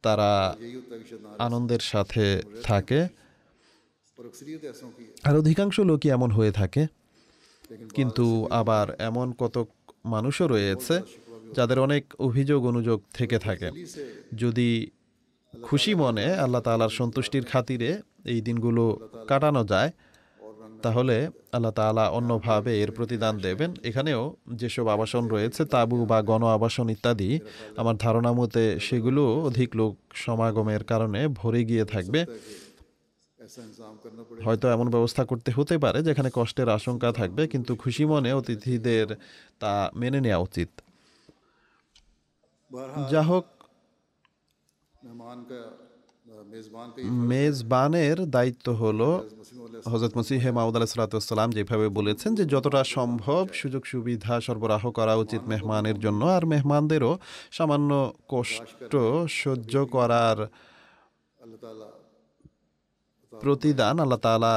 তারা আনন্দের সাথে থাকে। আর অধিকাংশ লোকই এমন হয়ে থাকে। কিন্তু আবার এমন কতক মানুষও রয়েছে যাদের অনেক অভিযোগ অনুযোগ থেকে থাকে। যদি খুশি মনে আল্লাহ তালার সন্তুষ্টির খাতিরে এই দিনগুলো কাটানো যায় তাহলে আল্লাহ তালা অন্যভাবে এর প্রতিদান দেবেন। এখানেও যেসব আবাসন রয়েছে তাবু বা গণ আবাসন ইত্যাদি আমার ধারণা মতে সেগুলো অধিক লোক সমাগমের কারণে ভরে গিয়ে থাকবে। হয়তো এমন ব্যবস্থা করতে হতে পারে যেখানে কষ্টের আশঙ্কা থাকবে কিন্তু খুশি মনে অতিথিদের তা মেনে নেওয়া উচিত। যা হোক মেজবানের দায়িত্ব হলো হজরত মসিহ মাউদ আলাহ সালাতাম যেভাবে বলেছেন যে যতটা সম্ভব সুযোগ সুবিধা সরবরাহ করা উচিত মেহমানের জন্য আর মেহমানদেরও সামান্য কষ্ট সহ্য করার প্রতিদান আল্লাহ তালা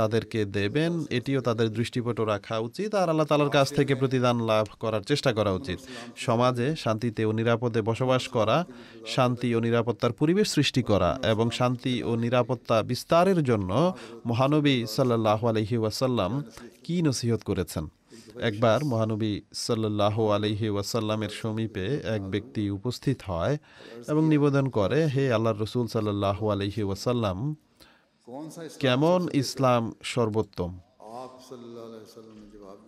তাদেরকে দেবেন, এটিও তাদের দৃষ্টিপট রাখা উচিত আর আল্লাহ তালার কাছ থেকে প্রতিদান লাভ করার চেষ্টা করা উচিত। সমাজে শান্তিতে ও নিরাপদে বসবাস করা, শান্তি ও নিরাপত্তার পরিবেশ সৃষ্টি করা এবং শান্তি ও নিরাপত্তা বিস্তারের জন্য মহানবী সাল্লাহ আলহি ওয়াসাল্লাম কি নসিহত করেছেন? একবার মহানবী সাল্লাহ আলহি ওয়াসাল্লামের সমীপে এক ব্যক্তি উপস্থিত হয় এবং নিবেদন করে, হে আল্লাহ রসুল সাল্লাহ আলহি ওয়াসাল্লাম কেমন ইসলাম সর্বোত্তম?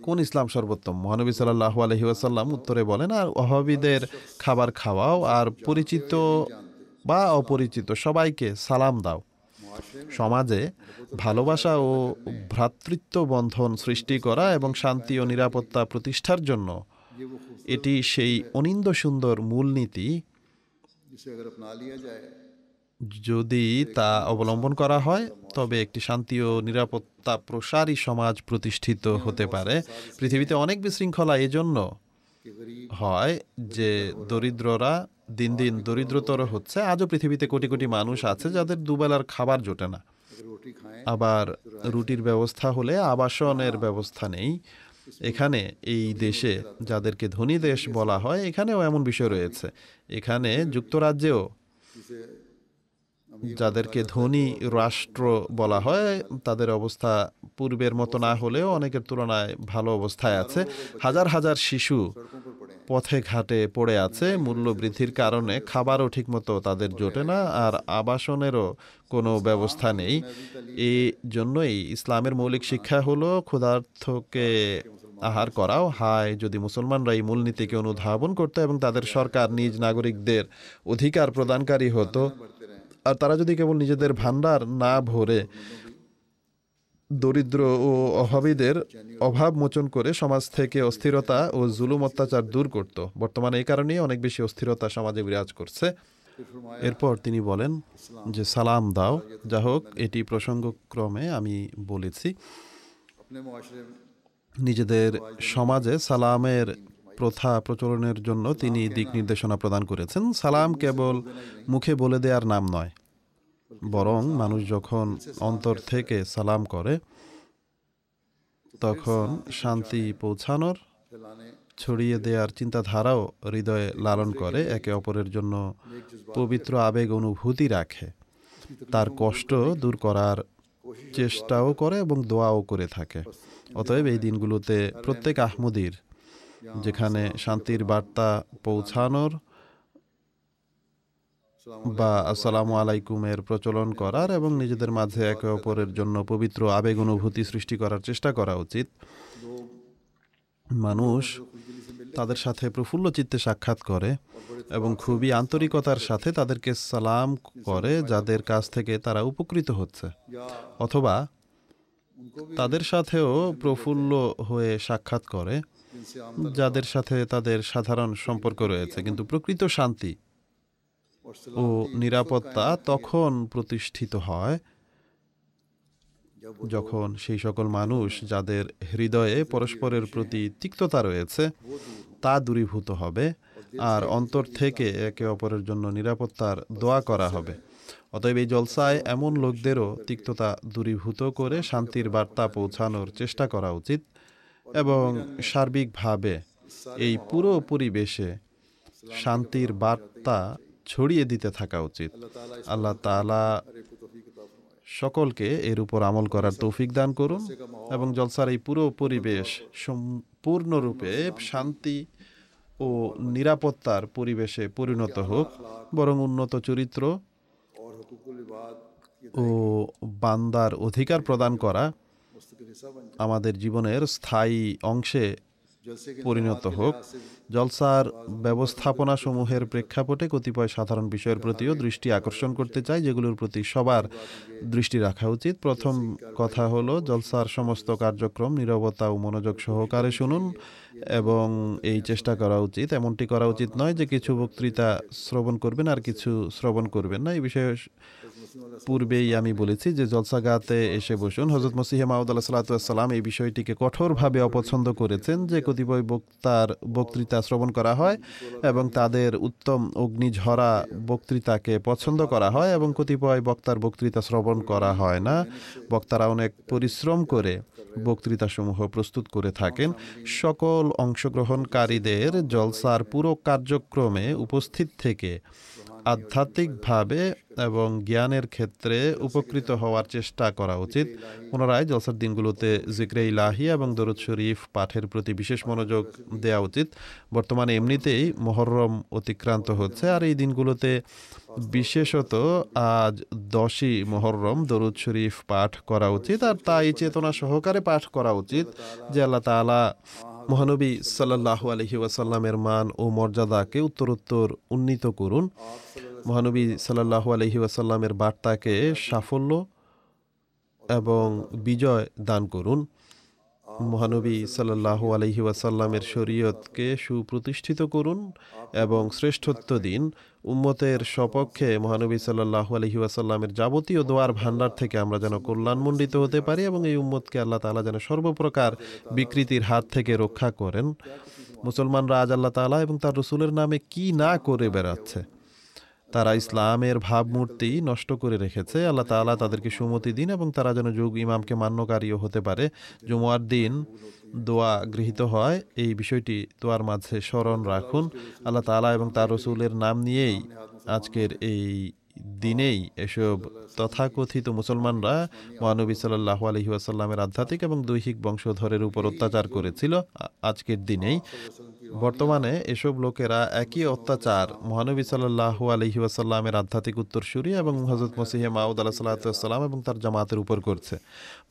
কোন ইসলাম সর্বোত্তম? মহানবী সাল্লাহ আলহি আসাল্লাম উত্তরে বলেন, আর অভাবীদের খাবার খাওয়াও আর পরিচিত বা অপরিচিত সবাইকে সালাম দাও। সমাজে ভালোবাসা ও ভ্রাতৃত্ব বন্ধন সৃষ্টি করা এবং শান্তি ও নিরাপত্তা প্রতিষ্ঠার জন্য এটি সেই অনিন্দ সুন্দর মূলনীতি। যদি তা অবলম্বন করা হয়, তবে একটি শান্তি ও নিরাপত্তা প্রসারী সমাজ প্রতিষ্ঠিত হতে পারে। পৃথিবীতে অনেক বিশৃঙ্খলা এজন্য হয় যে দরিদ্ররা দিন দিন দরিদ্রতর হচ্ছে। আজও পৃথিবীতে কোটি কোটি মানুষ আছে যাদের দুবেলার খাবার জোটে না। আবার রুটির ব্যবস্থা হলে আবাসনের ব্যবস্থা নেই। এখানে এই দেশে যাদেরকে ধনী দেশ বলা হয়, এখানেও এমন বিষয় রয়েছে। এখানে যুক্তরাজ্যেও যাদেরকে ধনী রাষ্ট্র বলা হয়, তাদের অবস্থা পূর্বের মতো না হলেও অনেকের তুলনায় ভালো অবস্থায় আছে। হাজার হাজার শিশু পথে ঘাটে পড়ে আছে মূল্য বৃদ্ধির কারণে খাবারও ঠিকমতো তাদের জোটে না আর আবাসনেরও কোনো ব্যবস্থা নেই। এই জন্যই ইসলামের মৌলিক শিক্ষা হলো ক্ষুধার্থকে আহার করাও। হায়, যদি মুসলমানরা এই মূলনীতিকে অনুধাবন করতো এবং তাদের সরকার নিজ নাগরিকদের অধিকার প্রদানকারী হতো আর তারা যদি কেবল নিজেদের ভান্ডার না ভরে দরিদ্র ও অভাবীদের অভাব মোচন করে সমাজ থেকে অস্থিরতা ও জুলুম অত্যাচার দূর করত। বর্তমানে এই কারণেই অনেক বেশি অস্থিরতা সমাজে বিরাজ করছে। এরপর তিনি বলেন যে, সালাম দাও। যা হোক, এটি প্রসঙ্গক্রমে আমি বলেছি। নিজেদের সমাজে সালামের প্রথা প্রচলনের জন্য তিনি দিক নির্দেশনা প্রদান করেছেন। সালাম কেবল মুখে বলে দেওয়ার নাম নয় বরং মানুষ যখন অন্তর থেকে সালাম করে তখন শান্তি পৌঁছানোর ছড়িয়ে দেওয়ার চিন্তাধারাও হৃদয়ে লালন করে একে অপরের জন্য পবিত্র আবেগ অনুভূতি রাখে। তার কষ্ট দূর করার চেষ্টাও করে এবং দোয়াও করে থাকে। অতএব এই দিনগুলোতে প্রত্যেক আহমদির যেখানে শান্তির বার্তা পৌঁছানোর বা আসসালামু আলাইকুমের প্রচলন করার এবং নিজেদের মাঝে একে অপরের জন্য পবিত্র আবেগ অনুভূতি সৃষ্টি করার চেষ্টা করা উচিত। মানুষ তাদের সাথে প্রফুল্ল চিত্তে সাক্ষাৎ করে এবং খুবই আন্তরিকতার সাথে তাদেরকে সালাম করে যাদের কাছ থেকে তারা উপকৃত হচ্ছে। অথবা তাদের সাথেও প্রফুল্ল হয়ে সাক্ষাৎ করে যাদের সাথে তাদের সাধারণ সম্পর্ক রয়েছে, কিন্তু প্রকৃত শান্তি ও নিরাপত্তা তখন প্রতিষ্ঠিত হয় যখন সেই সকল মানুষ যাদের হৃদয়ে পরস্পরের প্রতি তিক্ততা রয়েছে, তা দূরীভূত হবে আর অন্তর থেকে একে অপরের জন্য নিরাপত্তার দোয়া করা হবে। অতএব এই জলসায় এমন লোকদেরও তিক্ততা দূরীভূত করে শান্তির বার্তা পৌঁছানোর চেষ্টা করা উচিত। এবং সার্বিকভাবে এই পুরো পরিবেশে শান্তির বার্তা ছড়িয়ে দিতে থাকা উচিত। আল্লাহ তালা সকলকে এর উপর আমল করার তৌফিক দান করুন এবং জলসার এই পুরো পরিবেশ সম্পূর্ণরূপে শান্তি ও নিরাপত্তার পরিবেশে পরিণত হোক, বরং উন্নত চরিত্র ও বান্দার অধিকার প্রদান করা আমাদের জীবনের স্থায়ী অংশে পরিণত হোক। জলসার ব্যবস্থাপনা সমূহের প্রেক্ষাপটে কতিপয় সাধারণ বিষয়ের প্রতিও দৃষ্টি আকর্ষণ করতে চাই, যেগুলোর প্রতি সবার দৃষ্টি রাখা উচিত। প্রথম কথা হলো, জলসার সমস্ত কার্যক্রম নিরবতা ও মনোযোগ সহকারে শুনুন এবং এই চেষ্টা করা উচিত। এমনটি করা উচিত নয় যে কিছু বক্তৃতা শ্রবণ করবেন আর কিছু শ্রবণ করবেন না। এই বিষয়ে পূর্বেই আমি বলেছি যে জলসাগাতে এসে বসুন। হজরত মসিহ মাউদ আল্লাহ এই বিষয়টিকে কঠোরভাবে অপছন্দ করেছেন যে কতিপয় বক্তার বক্তৃতা শ্রবণ করা হয় এবং তাদের উত্তম অগ্নিঝরা বক্তৃতাকে পছন্দ করা হয় এবং কতিপয় বক্তার বক্তৃতা শ্রবণ করা হয় না। বক্তারা অনেক পরিশ্রম করে বক্তৃতাসমূহ প্রস্তুত করে থাকেন। সকল অংশগ্রহণকারীদের জলসার পুরো কার্যক্রমে উপস্থিত থেকে আধ্যাত্মিকভাবে এবং জ্ঞানের ক্ষেত্রে উপকৃত হওয়ার চেষ্টা করা উচিত। পুনরায় জলসার দিনগুলোতে জিক্রে ইলাহি এবং দরুদ শরীফ পাঠের প্রতি বিশেষ মনোযোগ দেওয়া উচিত। বর্তমানে এমনিতেই মহরম অতিক্রান্ত হচ্ছে আর এই দিনগুলোতে বিশেষত আজ দশই মহরম দরুদ শরীফ পাঠ করা উচিত আর তাই চেতনা সহকারে পাঠ করা উচিত। যে আল্লাহ তাআলা মহানবী সাল্লাহ আলহি ওয়াসাল্লামের মান ও মর্যাদাকে উত্তরোত্তর উন্নীত করুন। মহানবী সাল্লাহ আলহি ওয়াসাল্লামের বার্তাকে সাফল্য এবং বিজয় দান করুন। মহানবী সাল্লাহ আলহি ওয়াসাল্লামের শরীয়তকে সুপ্রতিষ্ঠিত করুন এবং শ্রেষ্ঠত্ব দিন। উম্মতের সপক্ষে মহানবী সাল্লাহ আলহি আসাল্লামের যাবতীয় দোয়ার ভান্ডার থেকে আমরা যেন কল্যাণমণ্ডিত হতে পারি এবং এই উম্মতকে আল্লাহ তালা যেন সর্বপ্রকার বিকৃতির হাত থেকে রক্ষা করেন। মুসলমানরা আজ আল্লাহ তালা এবং তার রসুলের নামে কি না করে বেড়াচ্ছে? তারা ইসলামের ভাবমূর্তি নষ্ট করে রেখেছে। আল্লাহ তাআলা তাদেরকে সুমতি দিন এবং তারা যেন যুগ ইমামকে মান্যকারীও হতে পারে। জুমুয়ার দিন দোয়া গৃহীত হয়। এই বিষয়টি দোয়ার মাঝে স্মরণ রাখুন। আল্লাহ তাআলা এবং তার রসুলের নাম নিয়েই আজকের এই দিনেই এসব তথাকথিত মুসলমানরা মহানবী সাল্লাহ আলহি আসাল্লামের আধ্যাত্মিক এবং দৈহিক বংশধরের উপর অত্যাচার করেছিল আজকের দিনেই। বর্তমানে এসব লোকেরা একই অত্যাচার মহানবী সাল্লাহ আলহি আসাল্লামের আধ্যাত্মিক উত্তরসূরি এবং হজরত মসিহে মাউদ আলাহ সাল্লাহাম এবং তার জামাতের উপর করছে।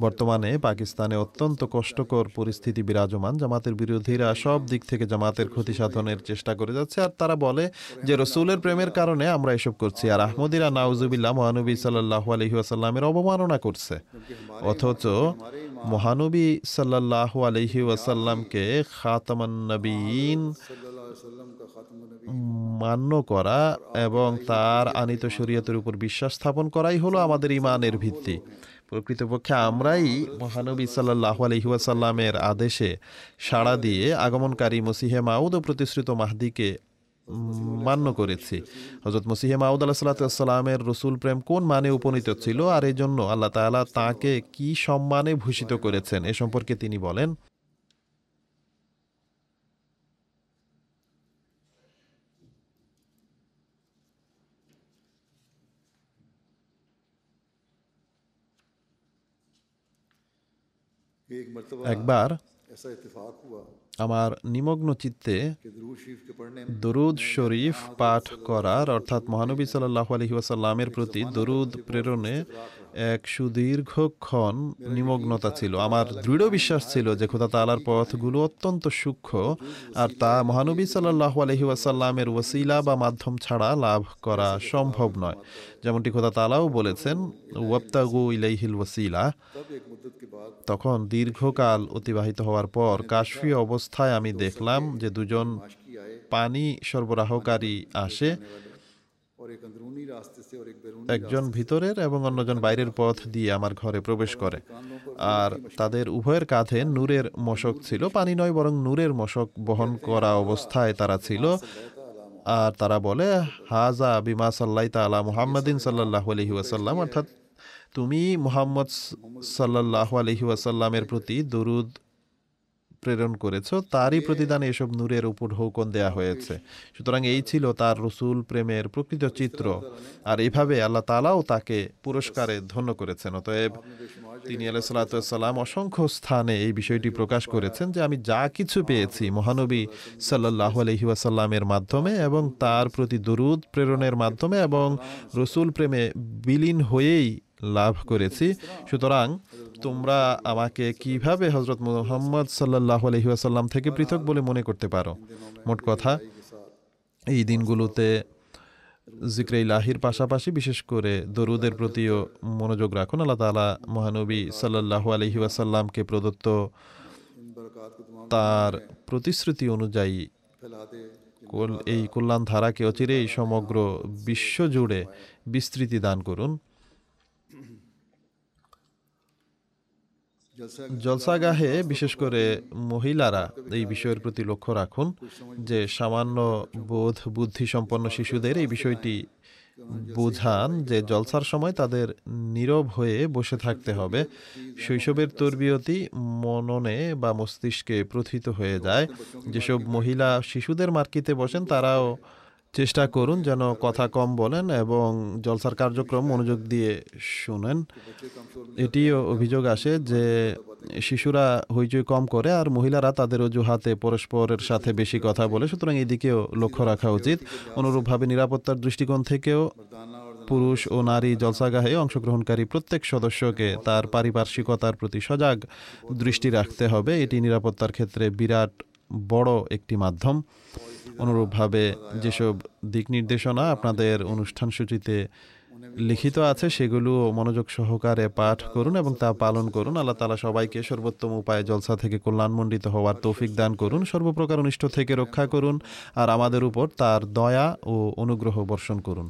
বর্তমানে পাকিস্তানে অত্যন্ত কষ্টকর পরিস্থিতি বিরাজমান। জামাতের বিরোধীরা সব দিক থেকে জামাতের ক্ষতি সাধনের চেষ্টা করে যাচ্ছে আর তারা বলে যে রসুলের প্রেমের কারণে আমরা এসব করছি আর আহমদিরা নাউজুবিল্লাহ মহানবী সাল্লাহ আলহি আসাল্লামের অবমাননা করছে। অথচ মহানবী সাল্লাহ আলহি ওয়াসাল্লামকে খাতামান নবীন মান্য করা এবং তার আনিত শরীয়তের উপর বিশ্বাস স্থাপন করাই হলো আমাদের ইমানের ভিত্তি। প্রকৃতপক্ষে আমরাই মহানবী সাল্লাহ আলহিউসাল্লামের আদেশে সাড়া দিয়ে আগমনকারী মসিহে মাউদ ও প্রতিশ্রুত মাহদিকে মান্য করেছি। হজরত মসিহে মাউদ আল্লাহ সাল্লাতামের রসুল প্রেম কোন মানে উপনীত ছিল আর এই জন্য আল্লাহ তাআলা তাকে কি সম্মানে ভূষিত করেছেন এ সম্পর্কে তিনি বলেন একবার আমার নিমগ্ন চিত্তে দরুদ শরীফ পাঠ করার অর্থাৎ মহানবী সাল্লাহ আলহি ওয়াসাল্লামের প্রতি দরুদ প্রেরণে এক সুদীর্ঘক্ষণ নিমগ্নতা ছিল। আমার দৃঢ় বিশ্বাস ছিল যে খোদা তালার পথগুলো অত্যন্ত সূক্ষ্ম আর তা মহানবী সাল্লাহ আলহি ওয়াসাল্লামের ওয়াসিলা বা মাধ্যম ছাড়া লাভ করা সম্ভব নয়। যেমনটি খোদা তালাও বলেছেন ওয়াপ্তাগু ইলাইহিল ওয়াসিলা তখন দীর্ঘকাল অতিবাহিত হওয়ার পর কাশফি অবস্থায় আমি দেখলাম যে দুজন পানি সরবরাহকারী আসে। একজন ভিতরের এবং অন্যজন বাইরের পথ দিয়ে আমার ঘরে প্রবেশ করে। আর তাদের উভয়ের কাঁধে নূরের মশক ছিল পানি নয় বরং নূরের মশক বহন করা অবস্থায় তারা ছিল। আর তারা বলে হাজা বিমা সাল্লাই তালা মুহাম্মাদিন সাল্লাহ আলহি ওয়াসাল্লাম। অর্থাৎ তুমি মুহাম্মদ সাল্লাহ আলহি ওয়াসাল্লামের প্রতি দরুদ প্রেরণ করেছ, তারই প্রতিদানে এসব নূরের উপর হুকন দেয়া হয়েছে। সুতরাং এই ছিল তার রসুল প্রেমের প্রকৃত চিত্র। আর এইভাবে আল্লাহ তালাও তাকে পুরস্কারে ধন্য করেছেন। অতএব তিনি আলাইসাল্লাম অসংখ্য স্থানে এই বিষয়টি প্রকাশ করেছেন যে আমি যা কিছু পেয়েছি মহানবী সাল্লাহ আলহি ওয়াসাল্লামের মাধ্যমে এবং তার প্রতি দরুদ প্রেরণের মাধ্যমে এবং রসুল প্রেমে বিলীন হয়েই লাভ করেছি। সুতরাং তোমরা আমাকে কীভাবে হজরত মোহাম্মদ সাল্লাহ আলহিহাসাল্লাম থেকে পৃথক বলে মনে করতে পারো? মোট কথা, এই দিনগুলোতে জিক্রে ইলাহির পাশাপাশি বিশেষ করে দরুদের প্রতিও মনোযোগ রাখুন। আল্লাহ তালা মহানবী সাল্লাহ আলহিহাসাল্লামকে প্রদত্ত তার প্রতিশ্রুতি অনুযায়ী এই কল্যাণ ধারাকে অচিরেই সমগ্র বিশ্ব জুড়ে বিস্তৃতি দান করুন। জলসাগাহে, বিশেষ করে মহিলারা, এই বিষয়ের প্রতি লক্ষ্য রাখুন যে সামান্য বোধ বুদ্ধি সম্পন্ন শিশুদের এই বিষয়টি বোঝান যে জলসার সময় তাদের নীরব হয়ে বসে থাকতে হবে। শৈশবের তরবিয়তি মননে বা মস্তিষ্কে প্রথিত হয়ে যায়। যেসব মহিলা শিশুদের মার্কিতে বসেন, তারাও চেষ্টা করুন যেন কথা কম বলেন এবং জলসার কার্যক্রম মনোযোগ দিয়ে শুনেন। এটিও অভিযোগ আসে যে শিশুরা হইচই কম করে আর মহিলারা তাদের অজুহাতে পরস্পরের সাথে বেশি কথা বলে। সুতরাং এদিকেও লক্ষ্য রাখা উচিত। অনুরূপভাবে নিরাপত্তার দৃষ্টিকোণ থেকেও পুরুষ ও নারী জলসাগাহে অংশগ্রহণকারী প্রত্যেক সদস্যকে তার পারিপার্শ্বিকতার প্রতি সজাগ দৃষ্টি রাখতে হবে। এটি নিরাপত্তার ক্ষেত্রে বিরাট বড় একটি মাধ্যম। অনুরূপভাবে যেসব দিক নির্দেশনা আপনাদের অনুষ্ঠান সূচিতে লিখিত আছে, সেগুলো মনোযোগ সহকারে পাঠ করুন এবং তা পালন করুন। আল্লাহ তালা সবাইকে সর্বোত্তম উপায়ে জলসা থেকে কল্যাণমণ্ডিত হওয়ার তৌফিক দান করুন, সর্বপ্রকার অনিষ্ট থেকে রক্ষা করুন, আর আমাদের উপর তার দয়া ও অনুগ্রহ বর্ষণ করুন।